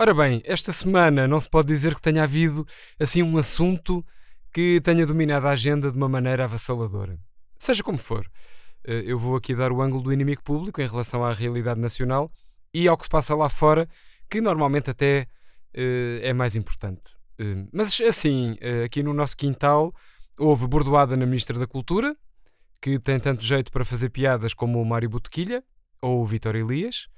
Ora bem, esta semana não se pode dizer que tenha havido assim um assunto que tenha dominado a agenda de uma maneira avassaladora. Seja como for, eh, eu vou aqui dar o ângulo do inimigo público em relação à realidade nacional e ao que se passa lá fora, que normalmente até uh, é mais importante. Uh, mas assim, aqui no nosso quintal houve bordoada na Ministra da Cultura, que tem tanto jeito para fazer piadas como o Mário Botequilha ou o Vitor Elias,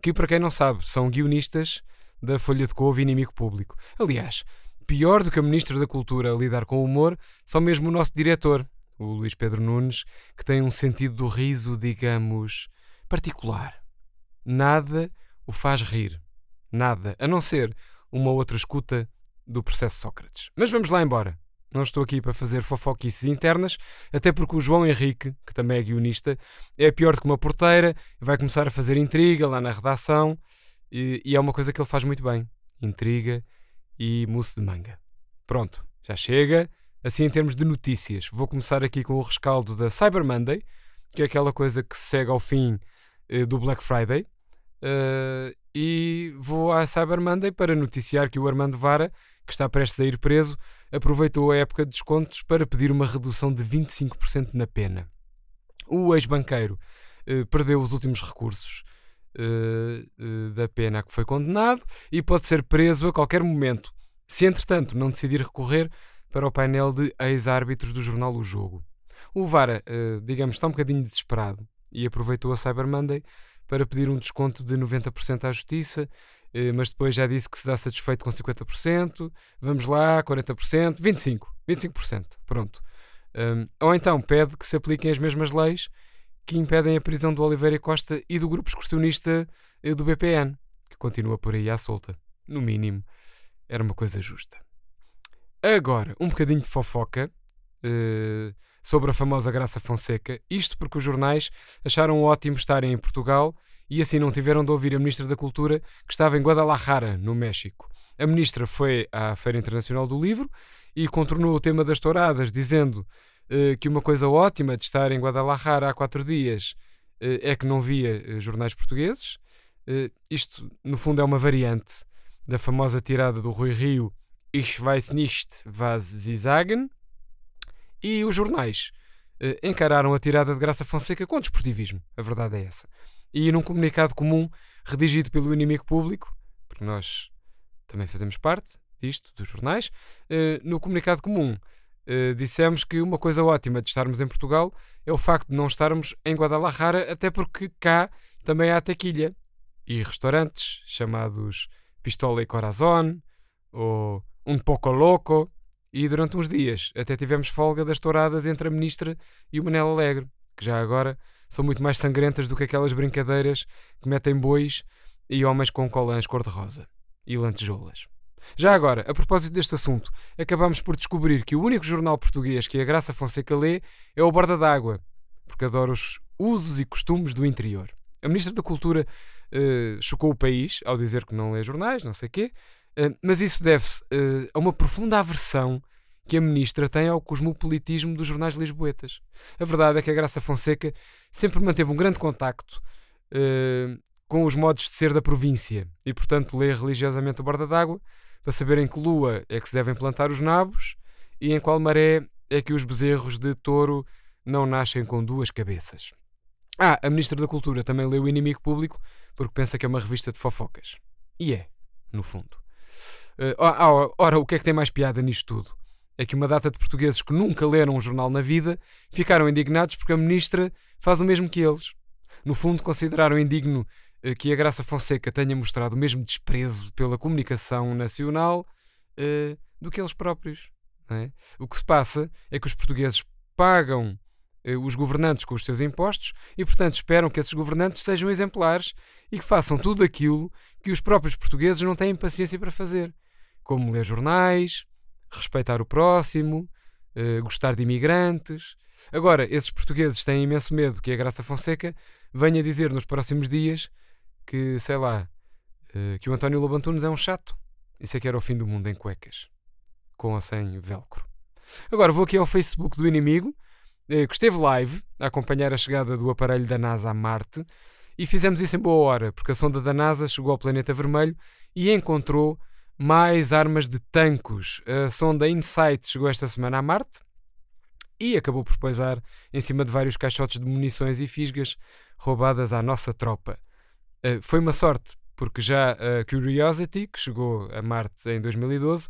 que para quem não sabe são guionistas da Folha de Couve Inimigo Público. Aliás, pior do que a Ministra da Cultura lidar com o humor, só mesmo o nosso diretor, o Luís Pedro Nunes, que tem um sentido do riso, digamos, particular. Nada o faz rir. Nada, a não ser uma outra escuta do processo Sócrates. Mas vamos lá embora. Não estou aqui para fazer fofoquices internas, até porque o João Henrique, que também é guionista, é pior do que uma porteira, vai começar a fazer intriga lá na redação e, e é uma coisa que ele faz muito bem: intriga e mousse de manga. Pronto, já chega. Assim, em termos de notícias, vou começar aqui com o rescaldo da Cyber Monday, que é aquela coisa que segue ao fim uh, do Black Friday. Uh, e vou à Cyber Monday para noticiar que o Armando Vara, que está prestes a ir preso, aproveitou a época de descontos para pedir uma redução de 25% na pena. O ex-banqueiro uh, perdeu os últimos recursos uh, da pena a que foi condenado e pode ser preso a qualquer momento, se entretanto não decidir recorrer para o painel de ex-árbitros do jornal O Jogo. O Vara, uh, digamos, está um bocadinho desesperado e aproveitou a Cyber Monday para pedir um desconto de 90% à Justiça, mas depois já disse que se dá satisfeito com 50%, vamos lá, 40%, 25%, 25%, pronto. Ou então pede que se apliquem as mesmas leis que impedem a prisão do Oliveira Costa e do grupo excursionista eh, do BPN, que continua por aí à solta. No mínimo, era uma coisa justa. Agora, um bocadinho de fofoca uh, sobre a famosa Graça Fonseca. Isto porque os jornais acharam ótimo estarem em Portugal e assim não tiveram de ouvir a Ministra da Cultura que estava em Guadalajara, no México. A Ministra foi à Feira Internacional do Livro e contornou o tema das touradas, dizendo eh, que uma coisa ótima de estar em Guadalajara há quatro dias eh, é que não via eh, jornais portugueses. Isto, no fundo, é uma variante da famosa tirada do Rui Rio Ich weiß nicht, was Sie sagen. E os jornais encararam a tirada de Graça Fonseca com desportivismo. A verdade é essa. E num comunicado comum, redigido pelo inimigo público, porque nós também fazemos parte disto, dos jornais, no comunicado comum uh, dissemos que uma coisa ótima de estarmos em Portugal é o facto de não estarmos em Guadalajara, até porque cá também há tequilha e restaurantes chamados Pistola e Corazon ou Um Poco Loco. E durante uns dias até tivemos folga das touradas entre a ministra e o Manel Alegre, que já agora são muito mais sangrentas do que aquelas brincadeiras que metem bois e homens com colãs cor-de-rosa e lantejoulas. Já agora, a propósito deste assunto, acabamos por descobrir que o único jornal português que a Graça Fonseca lê é o Borda d'Água, porque adora os usos e costumes do interior. A Ministra da Cultura uh, chocou o país ao dizer que não lê jornais, não sei o quê, uh, mas isso deve-se uh, a uma profunda aversão que a Ministra tem ao cosmopolitismo dos jornais lisboetas. A verdade é que a Graça Fonseca sempre manteve um grande contacto com os modos de ser da província e, portanto, lê religiosamente o Borda d'Água para saber em que lua é que se devem plantar os nabos e em qual maré é que os bezerros de touro não nascem com duas cabeças. Ah, a Ministra da Cultura também leu O Inimigo Público porque pensa que é uma revista de fofocas. E é, no fundo. Uh, ora, ora, o que é que tem mais piada nisto tudo? É que uma data de portugueses que nunca leram um jornal na vida ficaram indignados porque a Ministra faz o mesmo que eles. No fundo, consideraram indigno que a Graça Fonseca tenha mostrado o mesmo desprezo pela comunicação nacional uh, do que eles próprios. É? O que se passa é que os portugueses pagam os governantes com os seus impostos e, portanto, esperam que esses governantes sejam exemplares e que façam tudo aquilo que os próprios portugueses não têm paciência para fazer, como ler jornais, respeitar o próximo, uh, gostar de imigrantes. Agora, esses portugueses têm imenso medo que a Graça Fonseca venha dizer nos próximos dias que, sei lá, uh, que o António Lobantunes é um chato. Isso é que era o fim do mundo em cuecas. Com ou sem velcro. Agora vou aqui ao Facebook do inimigo, que esteve live a acompanhar a chegada do aparelho da NASA a Marte. E fizemos isso em boa hora, porque a sonda da NASA chegou ao planeta vermelho e encontrou mais armas de tancos. A sonda InSight chegou esta semana a Marte e acabou por pousar em cima de vários caixotes de munições e fisgas roubadas à nossa tropa. Uh, foi uma sorte, porque já a Curiosity, que chegou a Marte em 2012,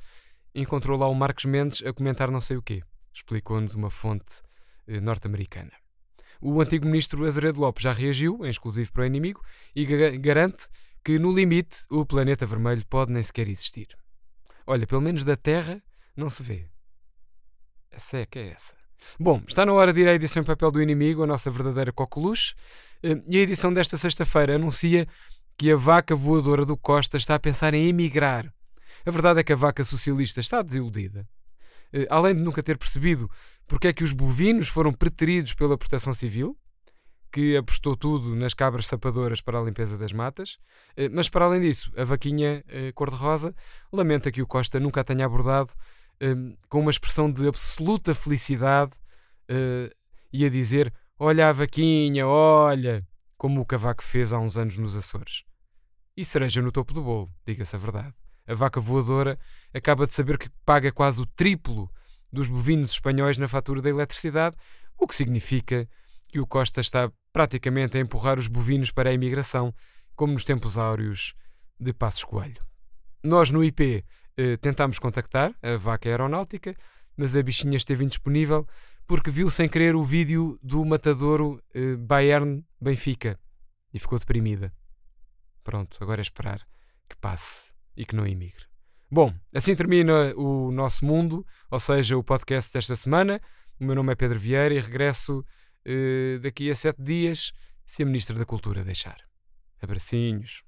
encontrou lá o Marcos Mendes a comentar não sei o quê. Explicou-nos uma fonte norte-americana. O antigo ministro Azeredo Lopes já reagiu, em exclusivo para o inimigo, e garante que, no limite, o planeta vermelho pode nem sequer existir. Olha, pelo menos da Terra não se vê. Essa é que é essa. Bom, está na hora de ir à edição em papel do inimigo, a nossa verdadeira coqueluche, eh, e a edição desta sexta-feira anuncia que a vaca voadora do Costa está a pensar em emigrar. A verdade é que a vaca socialista está desiludida. Eh, além de nunca ter percebido porque é que os bovinos foram preteridos pela proteção civil, que apostou tudo nas cabras sapadoras para a limpeza das matas, eh, mas para além disso, a vaquinha cor-de-rosa lamenta que o Costa nunca a tenha abordado com uma expressão de absoluta felicidade e a dizer Olha a vaquinha, olha! Como o cavaco fez há uns anos nos Açores. E cereja no topo do bolo, diga-se a verdade. A vaca voadora acaba de saber que paga quase o triplo dos bovinos espanhóis na fatura da eletricidade, o que significa que o Costa está praticamente a empurrar os bovinos para a imigração, como nos tempos áureos de Passos Coelho. Nós no IP eh, tentámos contactar a vaca aeronáutica, mas a bichinha esteve indisponível porque viu sem querer o vídeo do matadouro eh, Bayern-Benfica e ficou deprimida. Pronto, agora é esperar que passe e que não emigre. Bom, assim termina o nosso mundo, ou seja, o podcast desta semana. O meu nome é Pedro Vieira e regresso eh, daqui a sete dias, se a Ministra da Cultura deixar. Abracinhos.